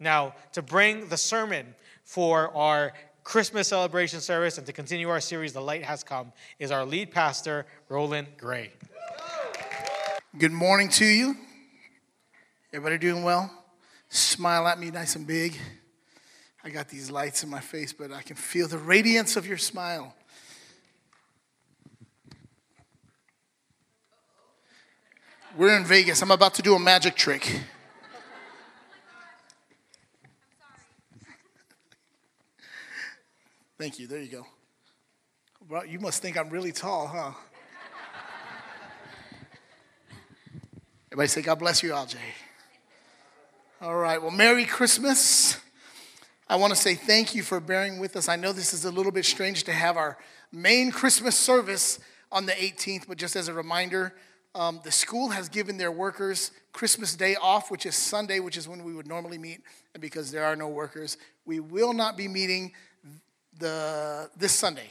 Now, to bring the sermon for our Christmas celebration service and to continue our series, The Light Has Come, is our lead pastor, Roland Gray. Good morning to you. Everybody doing well? Smile at me nice and big. I got these lights in my face, but I can feel the radiance of your smile. We're in Vegas. I'm about to do a magic trick. Thank you. There you go. Well, you must think I'm really tall, huh? Everybody say, God bless you, LJ. All right. Well, Merry Christmas. I want to say thank you for bearing with us. I know this is a little bit strange to have our main Christmas service on the 18th, but just as a reminder, um, the school has given their workers Christmas Day off, which is Sunday, which is when we would normally meet. And because there are no workers, we will not be meeting the, this Sunday,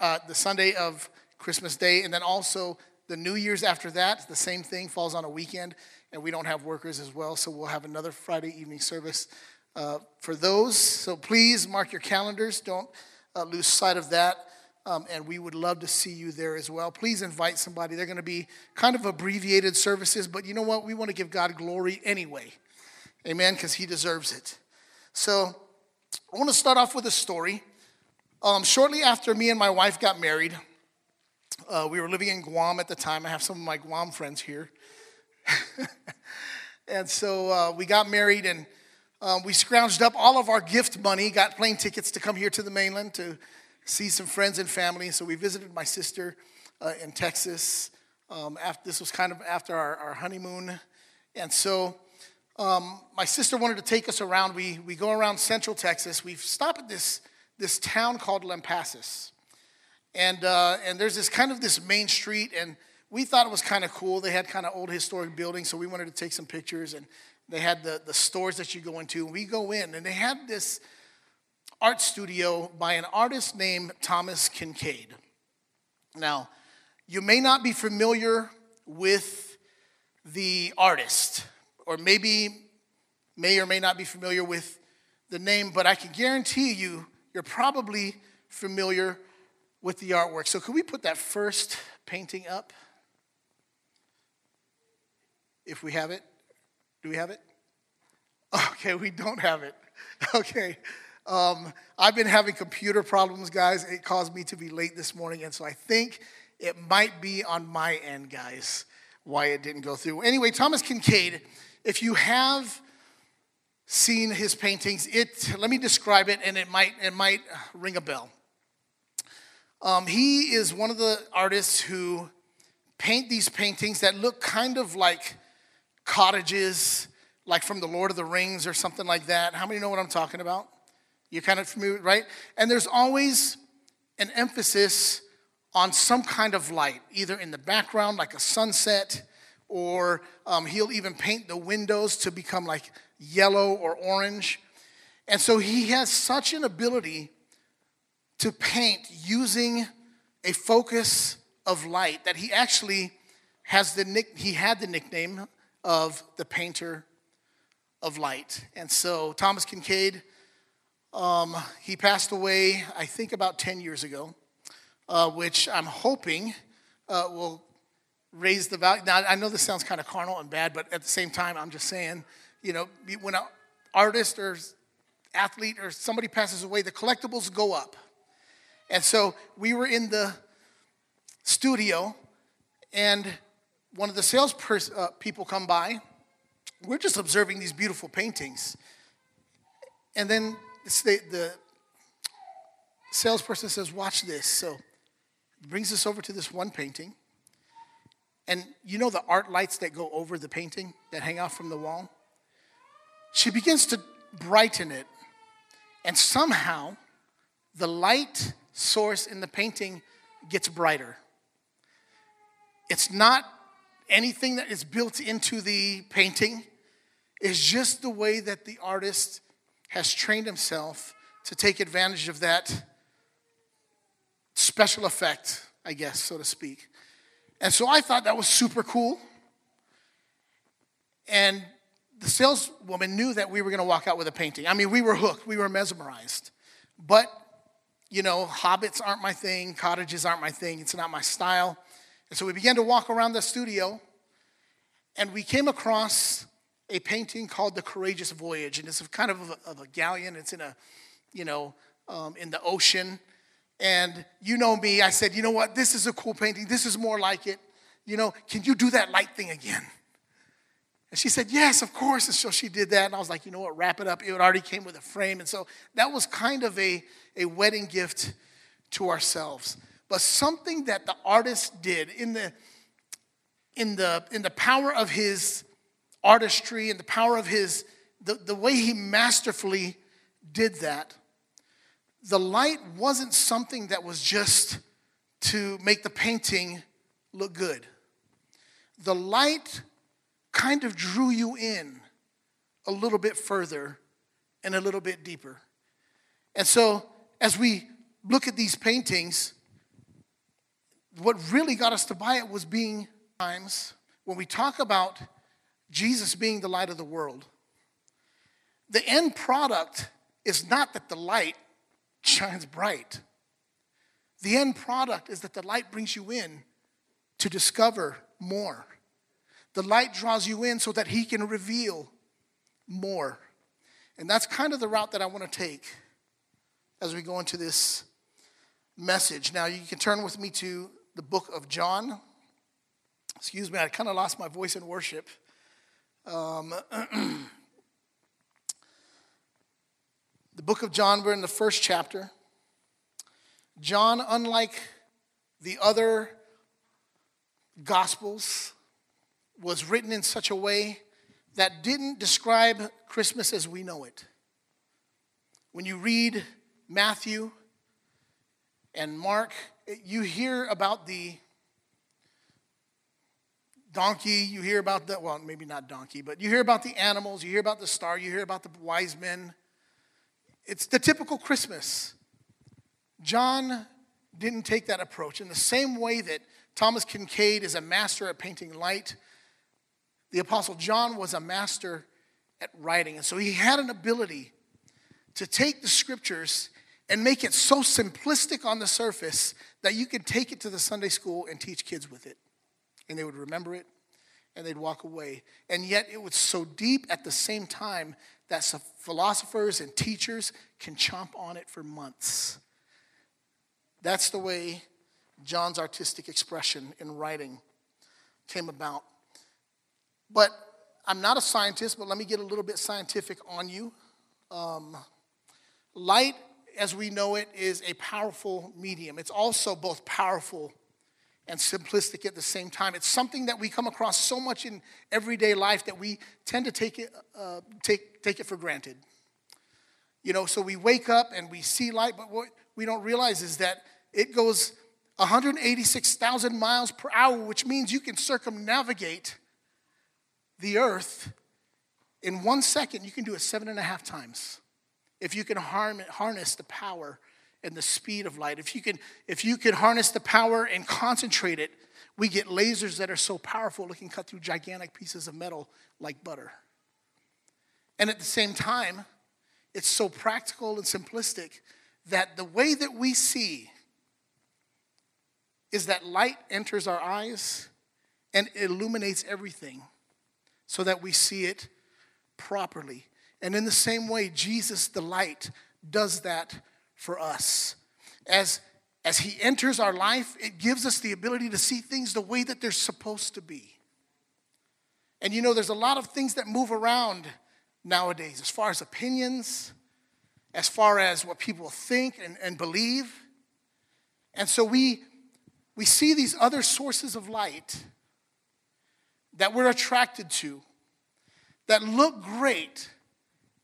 uh, the Sunday of Christmas Day, and then also the New Year's after that. The same thing falls on a weekend, and we don't have workers as well, so we'll have another Friday evening service uh, for those. So please mark your calendars. Don't uh, lose sight of that. Um, and we would love to see you there as well. Please invite somebody. They're going to be kind of abbreviated services, but you know what? We want to give God glory anyway. Amen, because He deserves it. So I want to start off with a story. Um, shortly after me and my wife got married, uh, we were living in Guam at the time. I have some of my Guam friends here. and so uh, we got married and um, we scrounged up all of our gift money, got plane tickets to come here to the mainland to see some friends and family. So we visited my sister uh, in Texas. Um, after, this was kind of after our, our honeymoon. And so um, my sister wanted to take us around. We, we go around central Texas. We stop at this, this town called Lampasas. And, uh, and there's this kind of this main street, and we thought it was kind of cool. They had kind of old historic buildings, so we wanted to take some pictures. And they had the, the stores that you go into. And we go in, and they had this art studio by an artist named Thomas Kinkade. Now, you may not be familiar with the artist, or maybe may or may not be familiar with the name, but I can guarantee you, you're probably familiar with the artwork. So, could we put that first painting up? If we have it. Do we have it? Okay, we don't have it. Okay. Um, I've been having computer problems, guys. It caused me to be late this morning, and so I think it might be on my end, guys, why it didn't go through. Anyway, Thomas Kinkade, if you have seen his paintings, it let me describe it, and it might it might ring a bell. Um, he is one of the artists who paint these paintings that look kind of like cottages, like from the Lord of the Rings or something like that. How many know what I'm talking about? You're kind of familiar, right? And there's always an emphasis on some kind of light, either in the background, like a sunset, or um, he'll even paint the windows to become like yellow or orange. And so he has such an ability to paint using a focus of light that he actually has the nick, he had the nickname of the painter of light. And so Thomas Kinkade, um, he passed away, I think, about 10 years ago, uh, which I'm hoping uh, will raise the value. Now, I know this sounds kind of carnal and bad, but at the same time, I'm just saying, you know, when an artist or athlete or somebody passes away, the collectibles go up. And so we were in the studio, and one of the sales pers- uh, people come by. We're just observing these beautiful paintings. And then the, the salesperson says, Watch this. So brings us over to this one painting. And you know the art lights that go over the painting that hang off from the wall? She begins to brighten it. And somehow the light source in the painting gets brighter. It's not anything that is built into the painting, it's just the way that the artist has trained himself to take advantage of that special effect, I guess, so to speak. And so I thought that was super cool. And the saleswoman knew that we were going to walk out with a painting. I mean, we were hooked, we were mesmerized. But, you know, hobbits aren't my thing, cottages aren't my thing, it's not my style. And so we began to walk around the studio, and we came across a painting called The Courageous Voyage. And it's kind of a, of a galleon, it's in a, you know, um, in the ocean. And you know me, I said, you know what, this is a cool painting, this is more like it. You know, can you do that light thing again? And she said, Yes, of course. And so she did that. And I was like, You know what? Wrap it up. It already came with a frame. And so that was kind of a, a wedding gift to ourselves. But something that the artist did in the, in the, in the power of his artistry and the power of his, the, the way he masterfully did that, the light wasn't something that was just to make the painting look good. The light kind of drew you in a little bit further and a little bit deeper. And so, as we look at these paintings, what really got us to buy it was being times when we talk about Jesus being the light of the world. The end product is not that the light shines bright. The end product is that the light brings you in to discover more. The light draws you in so that He can reveal more. And that's kind of the route that I want to take as we go into this message. Now, you can turn with me to the book of John. Excuse me, I kind of lost my voice in worship. Um, the book of John, we're in the first chapter. John, unlike the other gospels, was written in such a way that didn't describe Christmas as we know it. When you read Matthew and Mark, you hear about the donkey, you hear about the, well, maybe not donkey, but you hear about the animals, you hear about the star, you hear about the wise men. It's the typical Christmas. John didn't take that approach. In the same way that Thomas Kinkade is a master at painting light, the Apostle John was a master at writing. And so he had an ability to take the scriptures and make it so simplistic on the surface that you could take it to the Sunday school and teach kids with it. And they would remember it and they'd walk away. And yet it was so deep at the same time that philosophers and teachers can chomp on it for months. That's the way John's artistic expression in writing came about. But I'm not a scientist, but let me get a little bit scientific on you. Um, light, as we know it, is a powerful medium. It's also both powerful and simplistic at the same time. It's something that we come across so much in everyday life that we tend to take it, uh, take, take it for granted. You know, so we wake up and we see light, but what we don't realize is that it goes 186,000 miles per hour, which means you can circumnavigate the earth in one second, you can do it seven and a half times. If you can harness the power and the speed of light, if you can, if you can harness the power and concentrate it, we get lasers that are so powerful it can cut through gigantic pieces of metal like butter. And at the same time, it's so practical and simplistic that the way that we see is that light enters our eyes and illuminates everything so that we see it properly. And in the same way, Jesus, the light, does that for us. As, as He enters our life, it gives us the ability to see things the way that they're supposed to be. And you know, there's a lot of things that move around nowadays as far as opinions, as far as what people think and, and believe. And so we, we see these other sources of light that we're attracted to, that look great,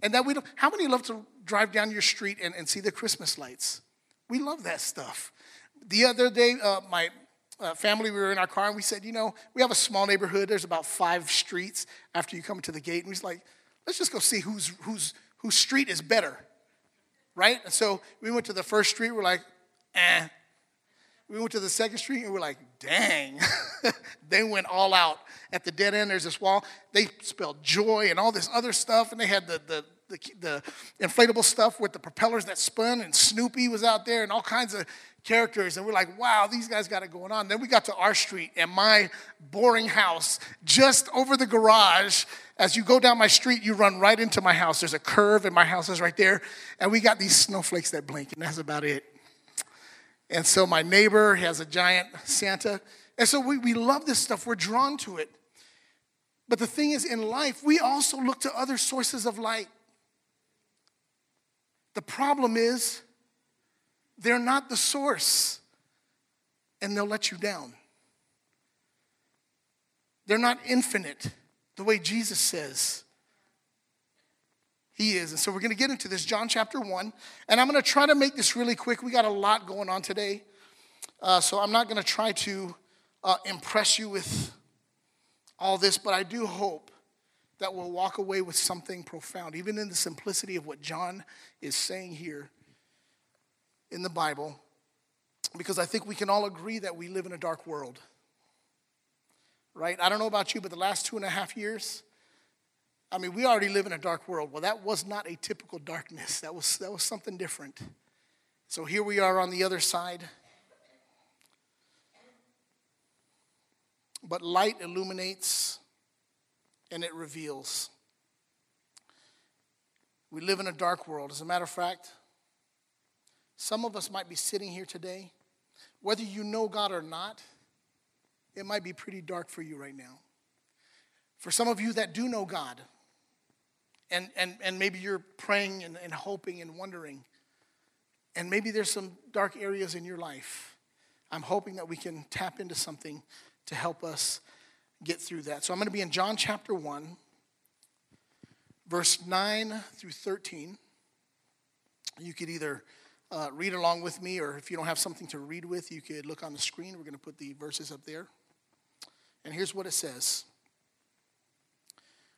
and that we don't. How many love to drive down your street and, and see the Christmas lights? We love that stuff. The other day, uh, my uh, family, we were in our car and we said, you know, we have a small neighborhood. There's about five streets after you come to the gate. And we was like, let's just go see whose, whose, whose street is better, right? And so we went to the first street. We're like, eh. We went to the second street and we're like, dang. they went all out. At the dead end, there's this wall. They spelled joy and all this other stuff, and they had the, the, the, the inflatable stuff with the propellers that spun, and Snoopy was out there, and all kinds of characters. And we're like, wow, these guys got it going on. Then we got to our street, and my boring house, just over the garage, as you go down my street, you run right into my house. There's a curve, and my house is right there. And we got these snowflakes that blink, and that's about it. And so my neighbor has a giant Santa. And so we, we love this stuff, we're drawn to it. But the thing is, in life, we also look to other sources of light. The problem is, they're not the source, and they'll let you down. They're not infinite, the way Jesus says he is. And so we're going to get into this, John chapter 1. And I'm going to try to make this really quick. We got a lot going on today. Uh, so I'm not going to try to uh, impress you with all this, but I do hope that we'll walk away with something profound, even in the simplicity of what John is saying here in the Bible, because I think we can all agree that we live in a dark world. Right? I don't know about you, but the last two and a half years, I mean, we already live in a dark world. Well, that was not a typical darkness, that was, that was something different. So here we are on the other side. But light illuminates and it reveals. We live in a dark world. As a matter of fact, some of us might be sitting here today, whether you know God or not, it might be pretty dark for you right now. For some of you that do know God, and, and, and maybe you're praying and, and hoping and wondering, and maybe there's some dark areas in your life, I'm hoping that we can tap into something to help us get through that. So I'm going to be in John chapter 1, verse 9 through 13. You could either uh, read along with me, or if you don't have something to read with, you could look on the screen. We're going to put the verses up there. And here's what it says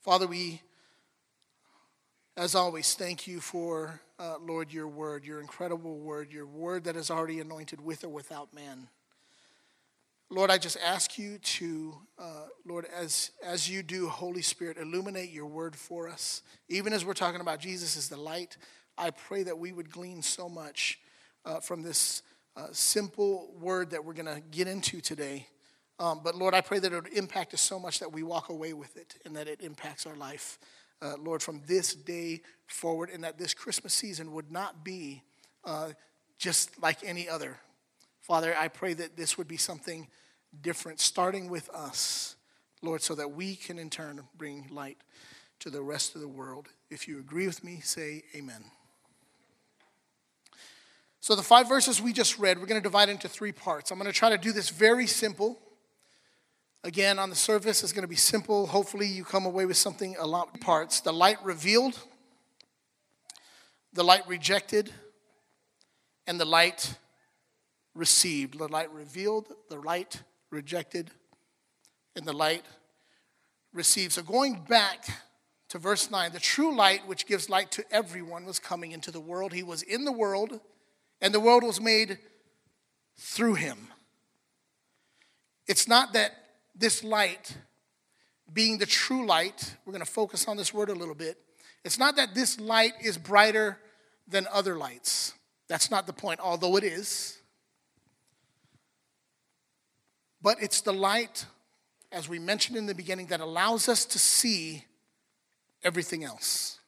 Father, we, as always, thank you for, uh, Lord, your word, your incredible word, your word that is already anointed with or without man. Lord, I just ask you to, uh, Lord, as, as you do, Holy Spirit, illuminate your word for us. Even as we're talking about Jesus as the light, I pray that we would glean so much uh, from this uh, simple word that we're going to get into today. Um, but Lord, I pray that it would impact us so much that we walk away with it and that it impacts our life, uh, Lord, from this day forward, and that this Christmas season would not be uh, just like any other. Father, I pray that this would be something different, starting with us, Lord, so that we can in turn bring light to the rest of the world. If you agree with me, say amen. So, the five verses we just read, we're going to divide into three parts. I'm going to try to do this very simple. Again, on the surface, it's going to be simple. Hopefully, you come away with something a lot parts. The light revealed, the light rejected, and the light received, the light revealed, the light rejected, and the light received. So going back to verse 9, the true light which gives light to everyone was coming into the world. He was in the world, and the world was made through him. It's not that this light, being the true light, we're going to focus on this word a little bit. It's not that this light is brighter than other lights. That's not the point, although it is. But it's the light, as we mentioned in the beginning, that allows us to see everything else.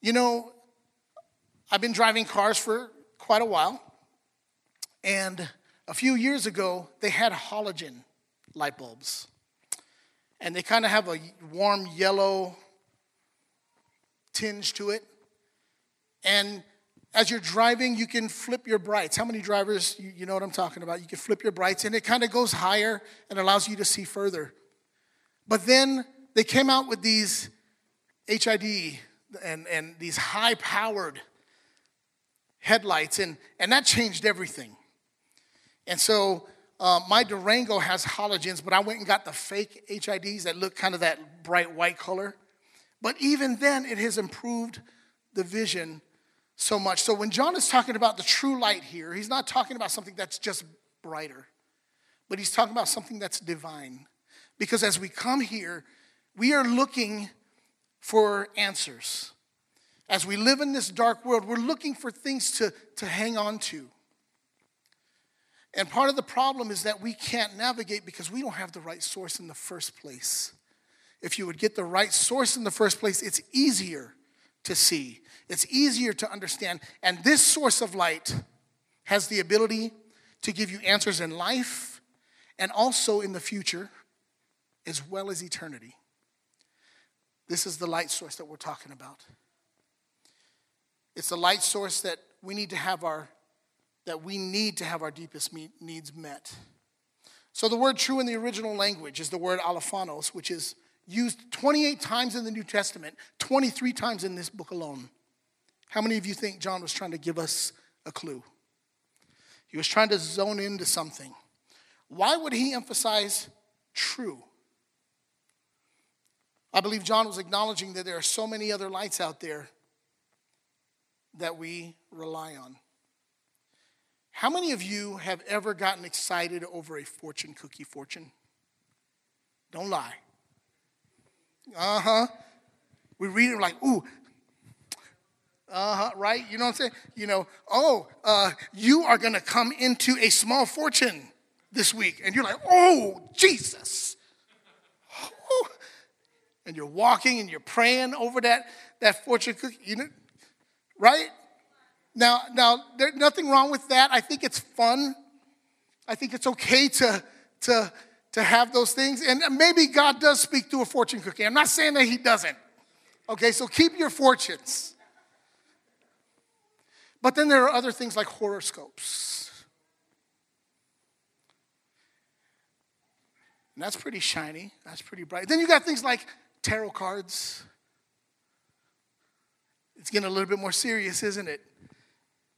You know, I've been driving cars for quite a while, and a few years ago, they had halogen light bulbs. And they kind of have a warm yellow tinge to it. And as you're driving, you can flip your brights. How many drivers, you, you know what I'm talking about? You can flip your brights, and it kind of goes higher and allows you to see further. But then they came out with these HID and, and these high powered headlights, and, and that changed everything. And so uh, my Durango has halogens, but I went and got the fake HIDs that look kind of that bright white color. But even then, it has improved the vision so much. So when John is talking about the true light here, he's not talking about something that's just brighter, but he's talking about something that's divine. Because as we come here, we are looking for answers. As we live in this dark world, we're looking for things to, to hang on to. And part of the problem is that we can't navigate because we don't have the right source in the first place. If you would get the right source in the first place, it's easier to see, it's easier to understand. And this source of light has the ability to give you answers in life and also in the future, as well as eternity. This is the light source that we're talking about. It's the light source that we need to have our that we need to have our deepest needs met. So the word true in the original language is the word alophanos, which is used 28 times in the New Testament, 23 times in this book alone. How many of you think John was trying to give us a clue? He was trying to zone into something. Why would he emphasize true? I believe John was acknowledging that there are so many other lights out there that we rely on. How many of you have ever gotten excited over a fortune cookie fortune? Don't lie. Uh huh. We read it like, ooh, uh huh, right? You know what I'm saying? You know, oh, uh, you are going to come into a small fortune this week. And you're like, oh, Jesus. And you're walking and you're praying over that, that fortune cookie, you know, right? Now, now, there's nothing wrong with that. I think it's fun. I think it's okay to, to, to have those things. And maybe God does speak through a fortune cookie. I'm not saying that He doesn't. Okay, so keep your fortunes. But then there are other things like horoscopes. And that's pretty shiny, that's pretty bright. Then you got things like tarot cards. It's getting a little bit more serious, isn't it?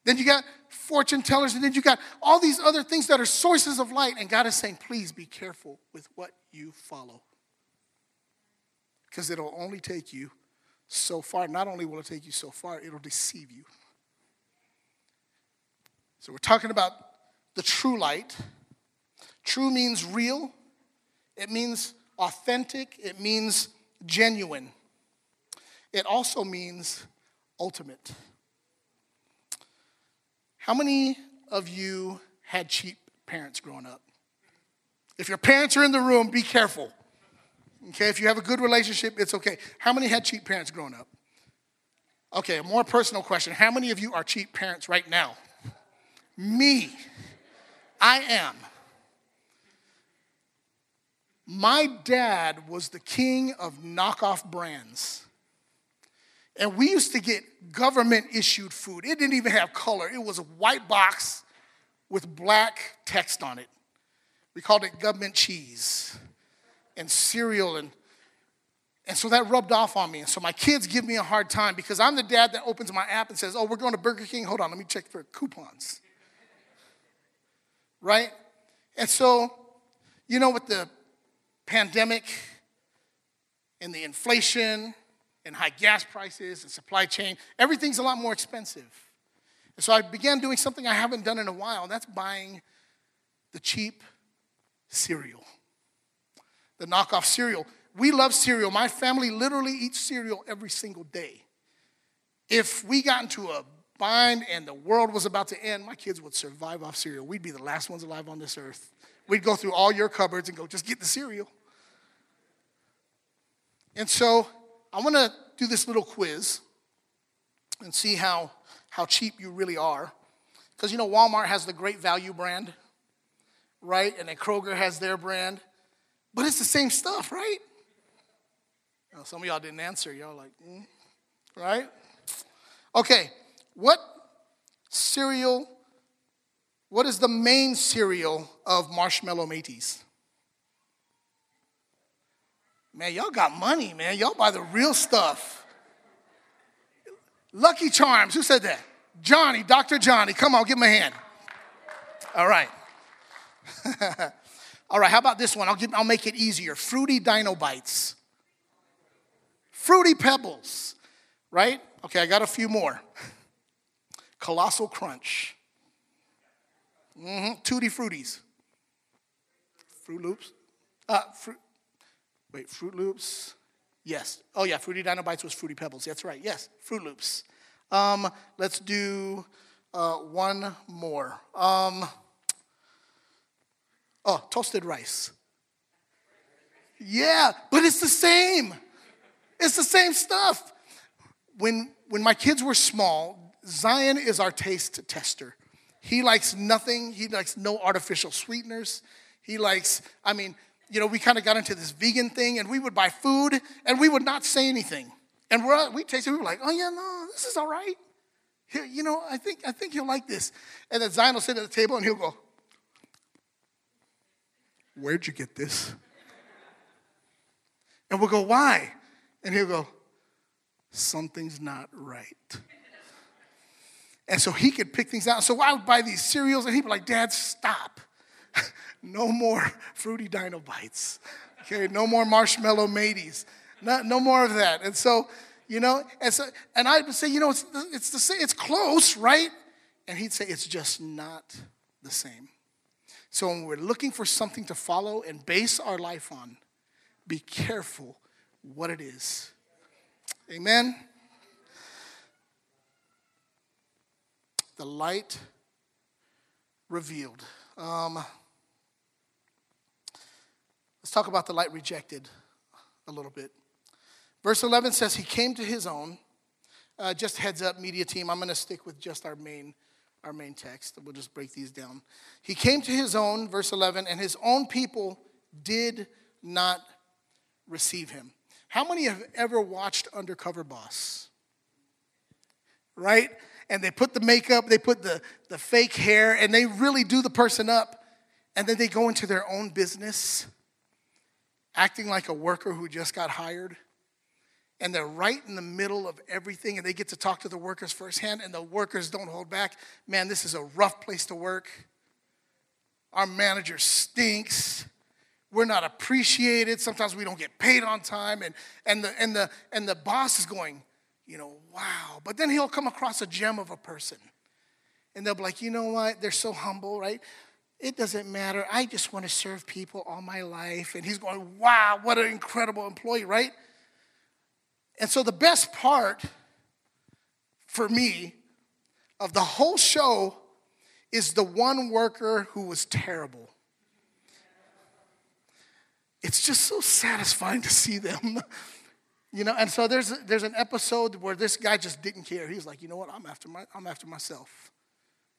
Then you got fortune tellers, and then you got all these other things that are sources of light. And God is saying, please be careful with what you follow. Because it'll only take you so far. Not only will it take you so far, it'll deceive you. So we're talking about the true light. True means real, it means authentic, it means genuine. It also means ultimate. How many of you had cheap parents growing up? If your parents are in the room, be careful. Okay, if you have a good relationship, it's okay. How many had cheap parents growing up? Okay, a more personal question. How many of you are cheap parents right now? Me. I am. My dad was the king of knockoff brands. And we used to get government issued food. It didn't even have color, it was a white box with black text on it. We called it government cheese and cereal. And, and so that rubbed off on me. And so my kids give me a hard time because I'm the dad that opens my app and says, Oh, we're going to Burger King. Hold on, let me check for coupons. Right? And so, you know, with the pandemic and the inflation and high gas prices and supply chain, everything's a lot more expensive. And so I began doing something I haven't done in a while, and that's buying the cheap cereal, the knockoff cereal. We love cereal. My family literally eats cereal every single day. If we got into a bind and the world was about to end, my kids would survive off cereal. We'd be the last ones alive on this earth. We'd go through all your cupboards and go, just get the cereal. And so I want to do this little quiz and see how, how cheap you really are. Because you know, Walmart has the great value brand, right? And then Kroger has their brand. But it's the same stuff, right? Know, some of y'all didn't answer. Y'all like, mm, right? Okay, what cereal, what is the main cereal of Marshmallow Mateys? Man, y'all got money, man. Y'all buy the real stuff. Lucky Charms, who said that? Johnny, Dr. Johnny. Come on, give him a hand. All right. All right, how about this one? I'll, give, I'll make it easier. Fruity Dino Bites. Fruity Pebbles, right? Okay, I got a few more. Colossal Crunch. Mm-hmm. Tootie Fruities. Froot Loops. Uh, wait, Froot Loops. Yes. Oh, yeah, Fruity Dino Bites was Fruity Pebbles. That's right. Yes, Froot Loops. Um, let's do uh, one more. Um, oh, toasted rice. Yeah, but it's the same. It's the same stuff. When, when my kids were small, Zion is our taste tester. He likes nothing, he likes no artificial sweeteners. He likes, I mean, you know, we kind of got into this vegan thing and we would buy food and we would not say anything. And we're, we tasted, we were like, oh yeah, no, this is all right. You know, I think, I think he'll like this. And then Zion will sit at the table and he'll go, Where'd you get this? And we'll go, Why? And he'll go, Something's not right. And so he could pick things out. So I would buy these cereals and he'd be like, Dad, stop. no more fruity dino bites. Okay, no more marshmallow mateys. No, no more of that. And so, you know, and, so, and I would say, you know, it's, it's the same, it's close, right? And he'd say, it's just not the same. So when we're looking for something to follow and base our life on, be careful what it is. Amen. The light revealed. Um, let's talk about the light rejected a little bit. Verse 11 says, He came to his own. Uh, just heads up, media team, I'm going to stick with just our main, our main text. We'll just break these down. He came to his own, verse 11, and his own people did not receive him. How many have ever watched Undercover Boss? Right? And they put the makeup, they put the, the fake hair, and they really do the person up. And then they go into their own business, acting like a worker who just got hired and they're right in the middle of everything and they get to talk to the workers firsthand and the workers don't hold back. Man this is a rough place to work. Our manager stinks. We're not appreciated. Sometimes we don't get paid on time and, and, the, and, the, and the boss is going you know wow. But then he'll come across a gem of a person and they'll be like you know what? They're so humble right it doesn't matter i just want to serve people all my life and he's going wow what an incredible employee right and so the best part for me of the whole show is the one worker who was terrible. It's just so satisfying to see them. You know, and so there's there's an episode where this guy just didn't care. He's like, you know what? I'm after my I'm after myself.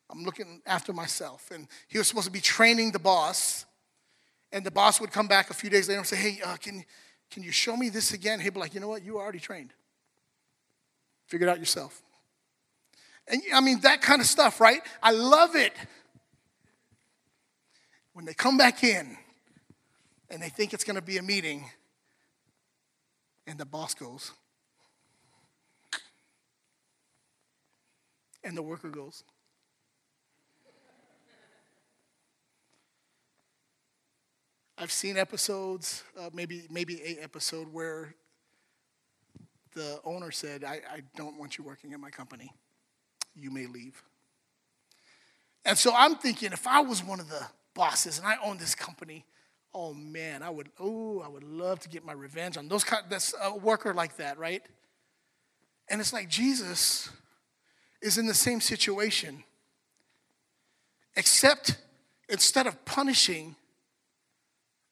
I'm looking after myself. And he was supposed to be training the boss. And the boss would come back a few days later and say, Hey, uh, can can you show me this again? He'd be like, You know what? You already trained. Figure it out yourself. And I mean, that kind of stuff, right? I love it. When they come back in and they think it's going to be a meeting, and the boss goes, and the worker goes, I've seen episodes, uh, maybe maybe a episode where the owner said, I, I don't want you working at my company. You may leave. And so I'm thinking, if I was one of the bosses and I owned this company, oh man, I would, oh, I would love to get my revenge on those kind, that's a worker like that, right? And it's like Jesus is in the same situation, except instead of punishing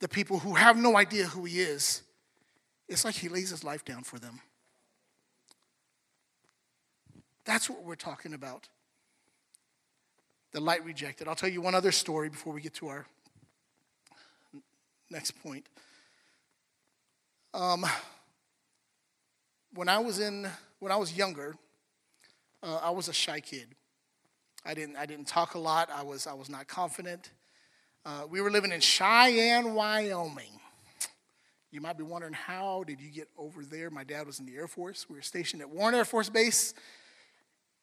the people who have no idea who he is, it's like he lays his life down for them. That's what we're talking about. The light rejected. I'll tell you one other story before we get to our next point. Um, when I was in, when I was younger, uh, I was a shy kid. I didn't, I didn't talk a lot. I was, I was not confident. Uh, we were living in Cheyenne, Wyoming. You might be wondering, how did you get over there? My dad was in the Air Force. We were stationed at Warren Air Force Base.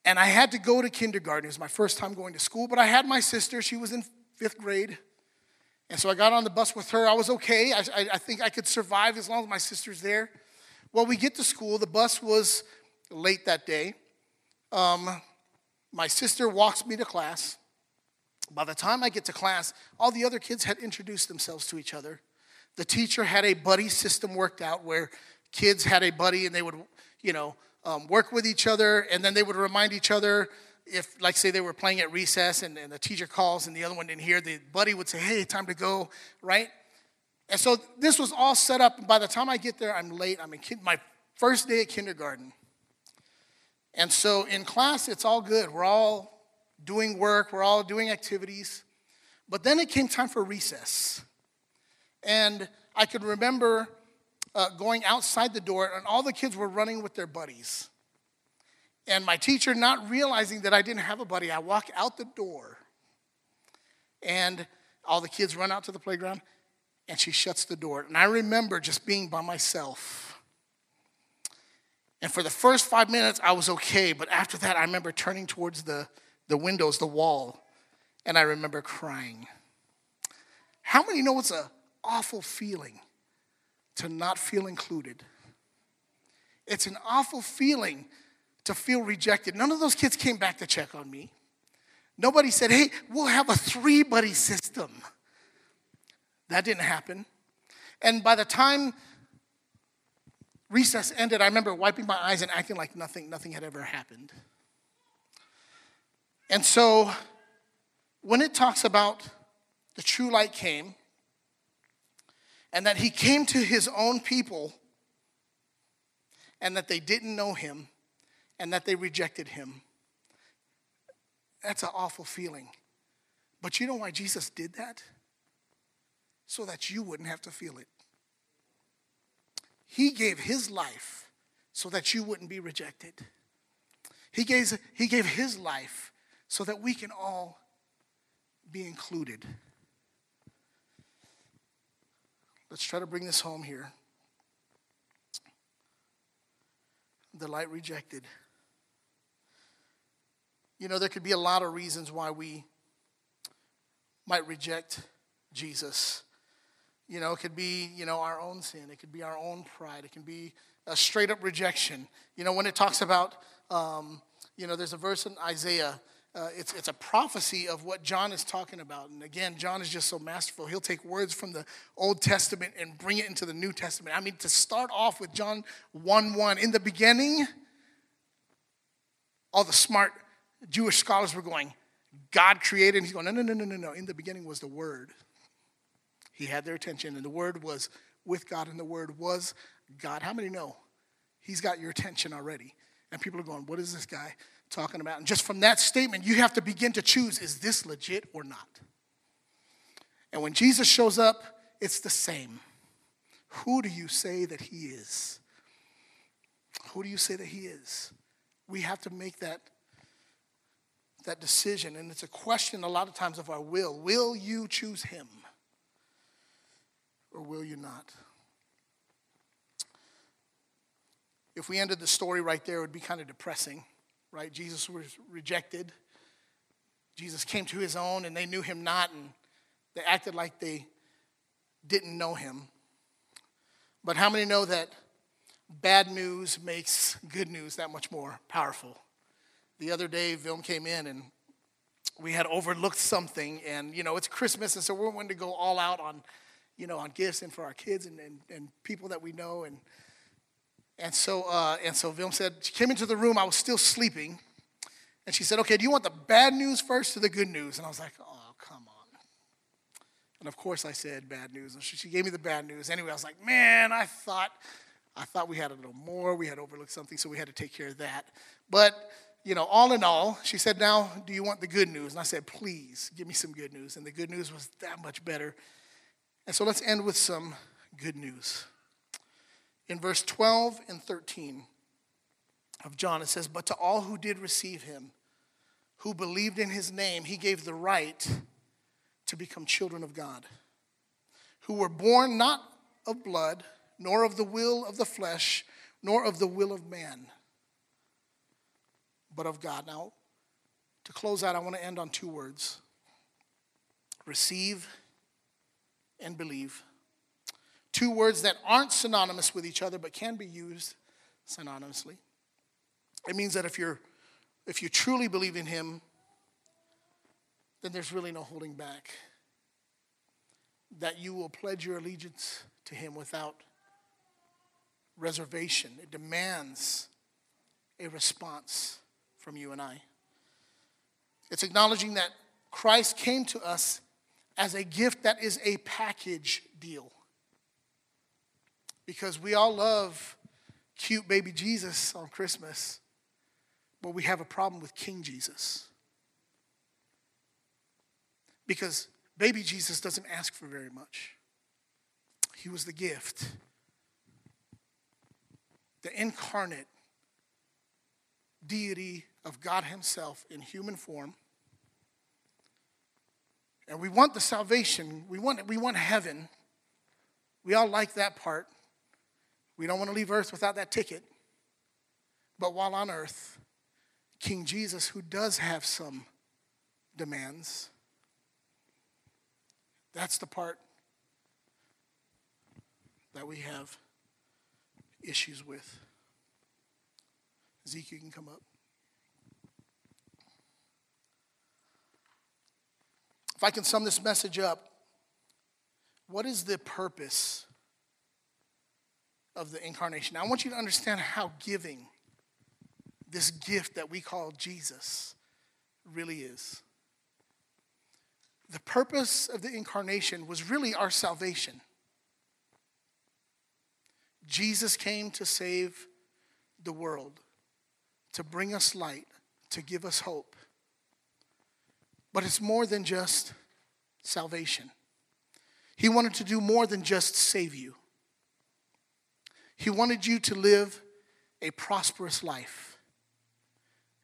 And I had to go to kindergarten. It was my first time going to school, but I had my sister. She was in fifth grade. And so I got on the bus with her. I was okay. I, I, I think I could survive as long as my sister's there. Well, we get to school. The bus was late that day. Um, my sister walks me to class. By the time I get to class, all the other kids had introduced themselves to each other. The teacher had a buddy system worked out where kids had a buddy and they would, you know, um, work with each other and then they would remind each other if, like, say they were playing at recess and, and the teacher calls and the other one didn't hear, the buddy would say, hey, time to go, right? And so this was all set up. And by the time I get there, I'm late. I'm in my first day at kindergarten. And so in class, it's all good. We're all doing work, we're all doing activities. But then it came time for recess. And I could remember uh, going outside the door, and all the kids were running with their buddies. And my teacher, not realizing that I didn't have a buddy, I walk out the door, and all the kids run out to the playground, and she shuts the door. And I remember just being by myself. And for the first five minutes, I was okay. But after that, I remember turning towards the, the windows, the wall, and I remember crying. How many know it's an awful feeling to not feel included? It's an awful feeling to feel rejected. None of those kids came back to check on me. Nobody said, hey, we'll have a three buddy system. That didn't happen. And by the time recess ended, I remember wiping my eyes and acting like nothing, nothing had ever happened. And so when it talks about the true light came and that he came to his own people and that they didn't know him and that they rejected him, that's an awful feeling. But you know why Jesus did that? so that you wouldn't have to feel it. He gave his life so that you wouldn't be rejected. He gave, he gave his life so that we can all be included. Let's try to bring this home here. The light rejected. You know, there could be a lot of reasons why we might reject Jesus. You know, it could be, you know, our own sin. It could be our own pride. It can be a straight up rejection. You know, when it talks about, um, you know, there's a verse in Isaiah. Uh, it's, it's a prophecy of what John is talking about. And again, John is just so masterful. He'll take words from the Old Testament and bring it into the New Testament. I mean, to start off with John 1 1, in the beginning, all the smart Jewish scholars were going, God created. And he's going, no, no, no, no, no, no. In the beginning was the Word. He had their attention, and the Word was with God, and the Word was God. How many know He's got your attention already? And people are going, What is this guy talking about? And just from that statement, you have to begin to choose is this legit or not? And when Jesus shows up, it's the same. Who do you say that He is? Who do you say that He is? We have to make that that decision and it's a question a lot of times of our will will you choose him or will you not? If we ended the story right there, it would be kind of depressing, right? Jesus was rejected. Jesus came to his own and they knew him not, and they acted like they didn't know him. But how many know that bad news makes good news that much more powerful? The other day, Vilm came in and we had overlooked something, and you know, it's Christmas, and so we're going to go all out on you know, on gifts and for our kids and, and, and people that we know. And, and so, uh, and so Vilm said, she came into the room, I was still sleeping. And she said, okay, do you want the bad news first or the good news? And I was like, oh, come on. And of course I said bad news. And she, she gave me the bad news. Anyway, I was like, man, I thought, I thought we had a little more. We had overlooked something, so we had to take care of that. But, you know, all in all, she said, now, do you want the good news? And I said, please, give me some good news. And the good news was that much better. And so let's end with some good news. In verse 12 and 13 of John, it says, But to all who did receive him, who believed in his name, he gave the right to become children of God, who were born not of blood, nor of the will of the flesh, nor of the will of man, but of God. Now, to close out, I want to end on two words receive and believe. Two words that aren't synonymous with each other, but can be used synonymously. It means that if you're if you truly believe in him, then there's really no holding back. That you will pledge your allegiance to him without reservation. It demands a response from you and I. It's acknowledging that Christ came to us as a gift that is a package deal. Because we all love cute baby Jesus on Christmas, but we have a problem with King Jesus. Because baby Jesus doesn't ask for very much, he was the gift, the incarnate deity of God Himself in human form. And we want the salvation, we want, we want heaven. We all like that part. We don't want to leave earth without that ticket. But while on earth, King Jesus, who does have some demands, that's the part that we have issues with. Zeke, you can come up. If I can sum this message up, what is the purpose of the incarnation? Now, I want you to understand how giving this gift that we call Jesus really is. The purpose of the incarnation was really our salvation. Jesus came to save the world, to bring us light, to give us hope. But it's more than just salvation. He wanted to do more than just save you. He wanted you to live a prosperous life.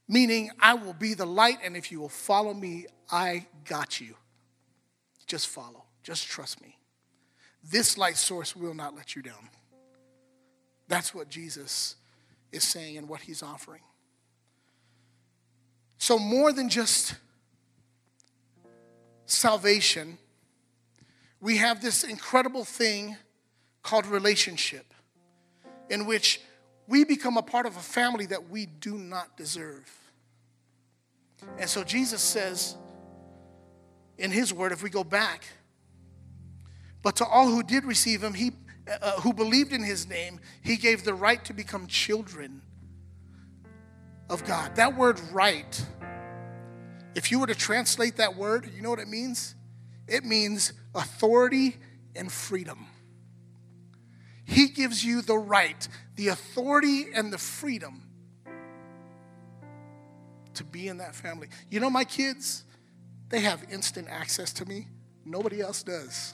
Meaning, I will be the light, and if you will follow me, I got you. Just follow, just trust me. This light source will not let you down. That's what Jesus is saying and what he's offering. So, more than just salvation, we have this incredible thing called relationship, in which we become a part of a family that we do not deserve. And so Jesus says in his word, if we go back, but to all who did receive him, he uh, who believed in his name, he gave the right to become children of God. That word right if you were to translate that word, you know what it means? It means authority and freedom. He gives you the right, the authority, and the freedom to be in that family. You know, my kids, they have instant access to me. Nobody else does.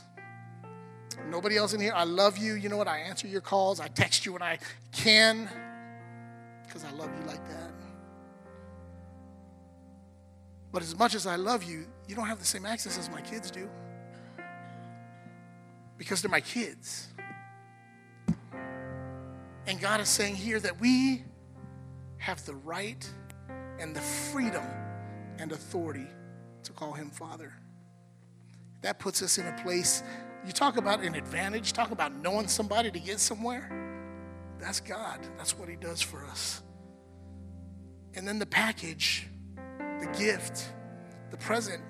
Nobody else in here. I love you. You know what? I answer your calls. I text you when I can because I love you like that. But as much as I love you, you don't have the same access as my kids do. Because they're my kids. And God is saying here that we have the right and the freedom and authority to call him Father. That puts us in a place, you talk about an advantage, talk about knowing somebody to get somewhere. That's God. That's what he does for us. And then the package the gift, the present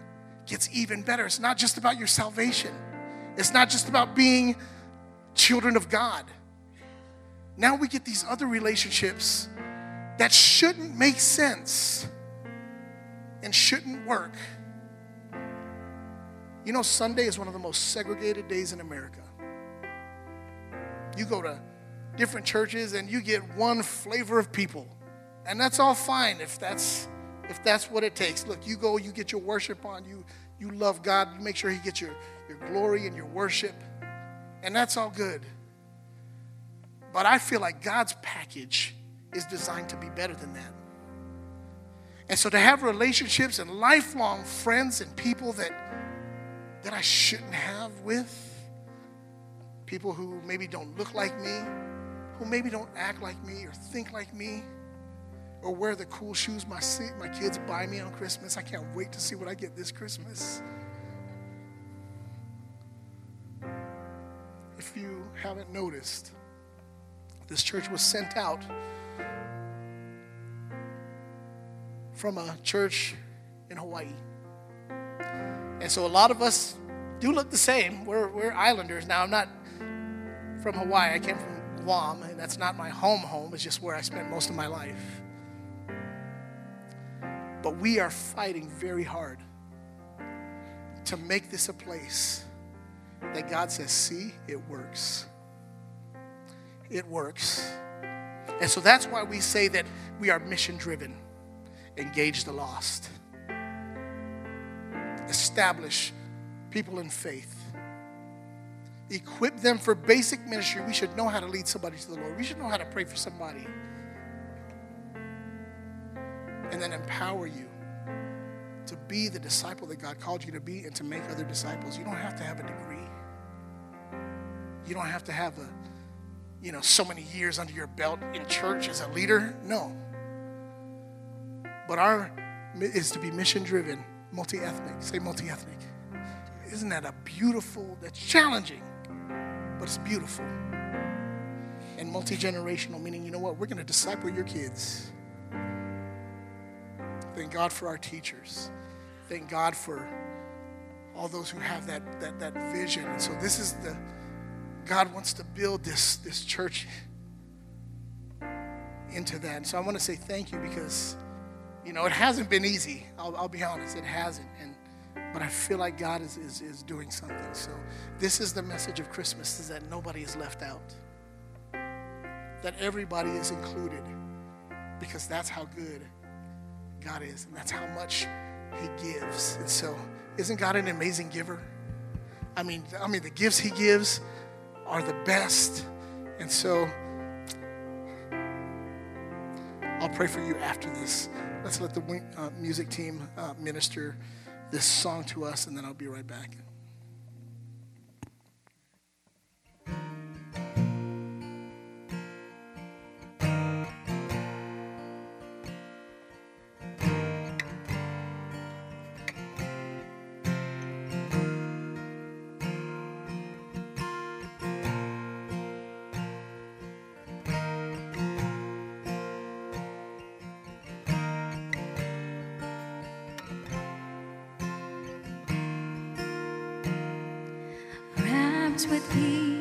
gets even better. It's not just about your salvation, it's not just about being children of God. Now we get these other relationships that shouldn't make sense and shouldn't work. You know, Sunday is one of the most segregated days in America. You go to different churches and you get one flavor of people. And that's all fine if that's if that's what it takes. Look, you go, you get your worship on, you you love God, you make sure He gets your, your glory and your worship, and that's all good. But I feel like God's package is designed to be better than that. And so to have relationships and lifelong friends and people that that I shouldn't have with, people who maybe don't look like me, who maybe don't act like me or think like me, or wear the cool shoes my my kids buy me on Christmas. I can't wait to see what I get this Christmas. If you haven't noticed, this church was sent out from a church in Hawaii. And so a lot of us do look the same. We're, we're islanders. Now, I'm not from Hawaii. I came from Guam, and that's not my home home. It's just where I spent most of my life. But we are fighting very hard to make this a place that God says, see, it works. It works. And so that's why we say that we are mission driven engage the lost, establish people in faith, equip them for basic ministry. We should know how to lead somebody to the Lord, we should know how to pray for somebody, and then empower you to be the disciple that God called you to be and to make other disciples. You don't have to have a degree. You don't have to have a, you know, so many years under your belt in church as a leader. No. But our is to be mission driven, multi ethnic. Say multi ethnic. Isn't that a beautiful, that's challenging, but it's beautiful. And multi generational, meaning, you know what? We're going to disciple your kids. Thank God for our teachers. Thank God for all those who have that, that, that vision. And so this is the, God wants to build this, this church into that. And so I want to say thank you because you know, it hasn't been easy. I'll, I'll be honest, it hasn't. And but I feel like God is, is, is doing something. So this is the message of Christmas is that nobody is left out. That everybody is included. Because that's how good God is. And that's how much He gives. And so isn't God an amazing giver? I mean, I mean the gifts He gives are the best. And so I'll pray for you after this. Let's let the uh, music team uh, minister this song to us, and then I'll be right back. With peace,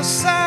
nossa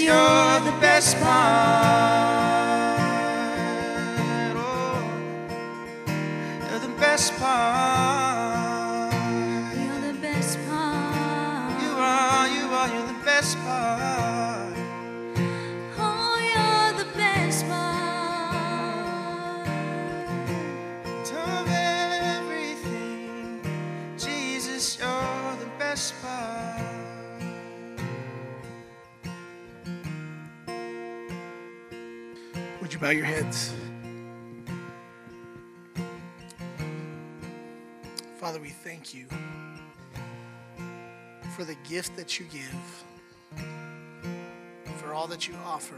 you're the best part. Bow your heads? Father, we thank you for the gift that you give, for all that you offer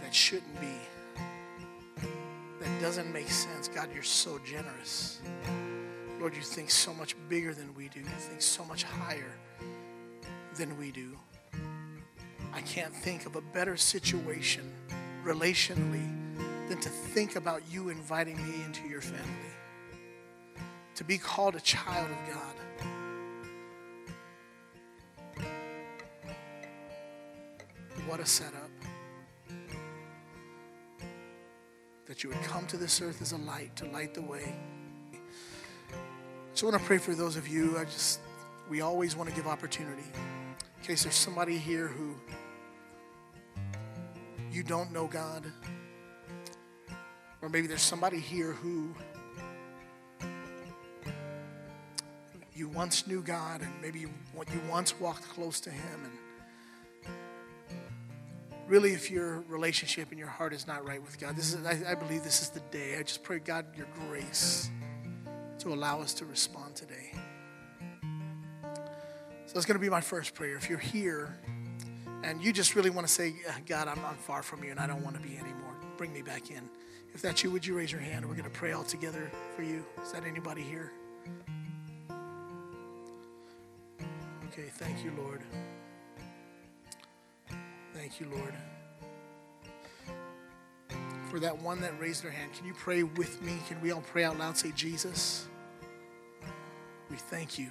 that shouldn't be, that doesn't make sense. God, you're so generous. Lord, you think so much bigger than we do, you think so much higher than we do. I can't think of a better situation relationally than to think about you inviting me into your family. To be called a child of God. What a setup. That you would come to this earth as a light to light the way. So I want to pray for those of you. I just, we always want to give opportunity. In case there's somebody here who you don't know God, or maybe there's somebody here who you once knew God, and maybe you, once walked close to Him, and really, if your relationship and your heart is not right with God, this is I, I believe this is the day. I just pray God your grace to allow us to respond today. So it's going to be my first prayer. If you're here and you just really want to say, God, I'm, I'm far from you and I don't want to be anymore, bring me back in. If that's you, would you raise your hand? We're going to pray all together for you. Is that anybody here? Okay, thank you, Lord. Thank you, Lord. For that one that raised their hand, can you pray with me? Can we all pray out loud? Say, Jesus, we thank you.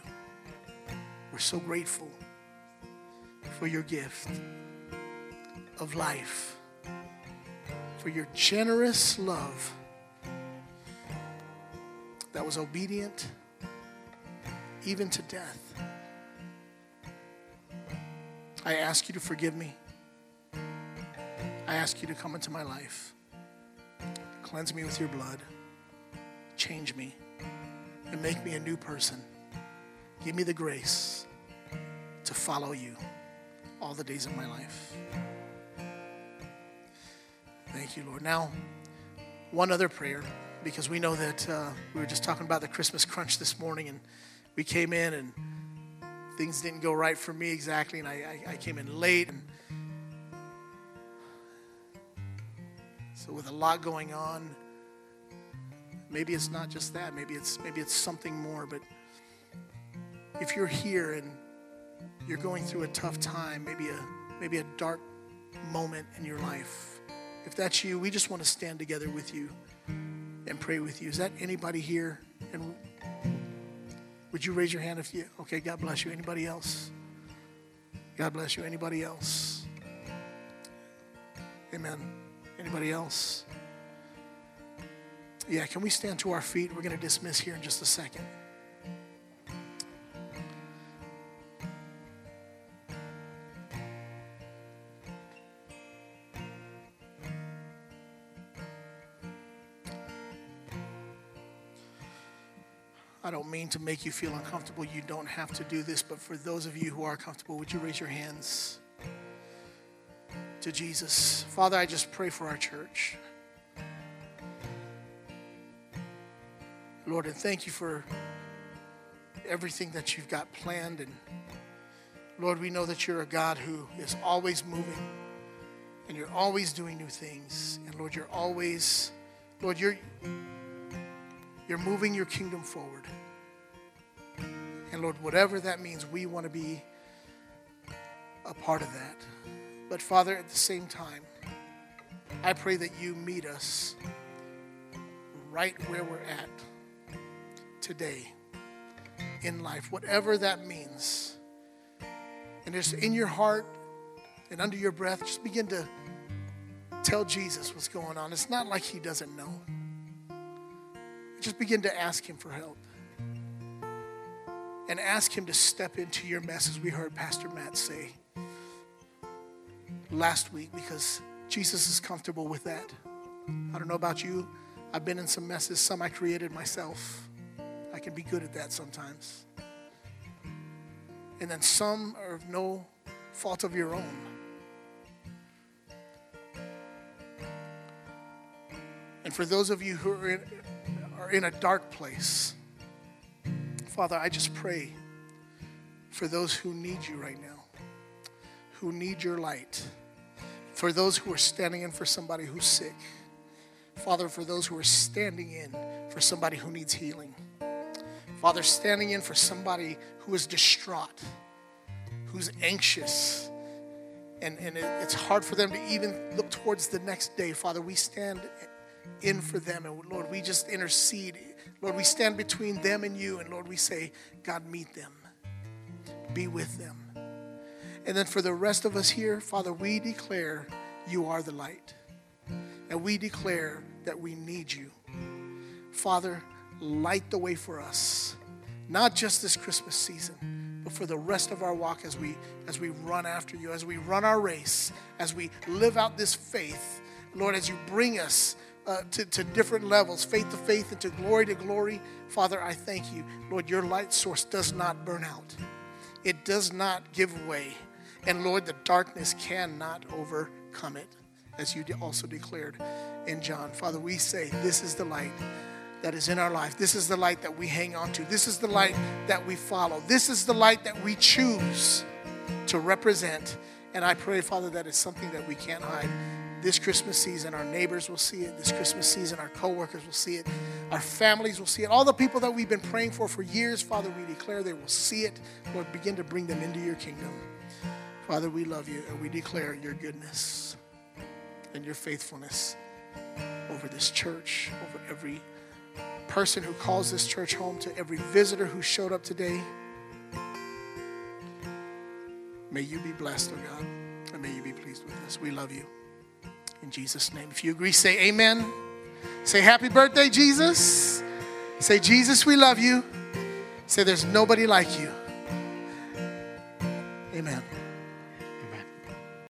We're so grateful for your gift of life, for your generous love that was obedient even to death. I ask you to forgive me. I ask you to come into my life. Cleanse me with your blood. Change me and make me a new person. Give me the grace to follow you all the days of my life. Thank you, Lord. Now, one other prayer, because we know that uh, we were just talking about the Christmas crunch this morning, and we came in and things didn't go right for me exactly, and I, I, I came in late. And so, with a lot going on, maybe it's not just that. Maybe it's maybe it's something more. But if you're here and you're going through a tough time, maybe a maybe a dark moment in your life, if that's you, we just want to stand together with you and pray with you. Is that anybody here? And would you raise your hand if you? Okay, God bless you. Anybody else? God bless you. Anybody else? Amen. Anybody else? Yeah, can we stand to our feet? We're going to dismiss here in just a second. Mean to make you feel uncomfortable. You don't have to do this, but for those of you who are comfortable, would you raise your hands to Jesus? Father, I just pray for our church. Lord, and thank you for everything that you've got planned. And Lord, we know that you're a God who is always moving and you're always doing new things. And Lord, you're always, Lord, you're you're moving your kingdom forward. Lord, whatever that means, we want to be a part of that. But Father, at the same time, I pray that you meet us right where we're at today in life, whatever that means. And just in your heart and under your breath, just begin to tell Jesus what's going on. It's not like he doesn't know. Just begin to ask Him for help. And ask Him to step into your mess, as we heard Pastor Matt say last week, because Jesus is comfortable with that. I don't know about you. I've been in some messes, some I created myself. I can be good at that sometimes. And then some are of no fault of your own. And for those of you who are in, are in a dark place, Father, I just pray for those who need you right now, who need your light, for those who are standing in for somebody who's sick, Father, for those who are standing in for somebody who needs healing, Father, standing in for somebody who is distraught, who's anxious, and, and it, it's hard for them to even look towards the next day. Father, we stand in for them. And Lord, we just intercede. Lord, we stand between them and you. And Lord, we say, God, meet them, be with them. And then for the rest of us here, Father, we declare you are the light. And we declare that we need you. Father, light the way for us, not just this Christmas season, but for the rest of our walk as we as we run after you, as we run our race, as we live out this faith. Lord, as you bring us uh, to, to different levels, faith to faith, and to glory to glory. Father, I thank you. Lord, your light source does not burn out, it does not give way. And Lord, the darkness cannot overcome it, as you also declared in John. Father, we say, This is the light that is in our life. This is the light that we hang on to. This is the light that we follow. This is the light that we choose to represent. And I pray, Father, that it's something that we can't hide this Christmas season, our neighbors will see it. This Christmas season, our coworkers will see it. Our families will see it. All the people that we've been praying for for years, Father, we declare they will see it. Lord, begin to bring them into your kingdom. Father, we love you and we declare your goodness and your faithfulness over this church, over every person who calls this church home, to every visitor who showed up today. May you be blessed, oh God, and may you be pleased with us. We love you. In Jesus' name. If you agree, say amen. Say happy birthday, Jesus. Say, Jesus, we love you. Say, there's nobody like you. Amen.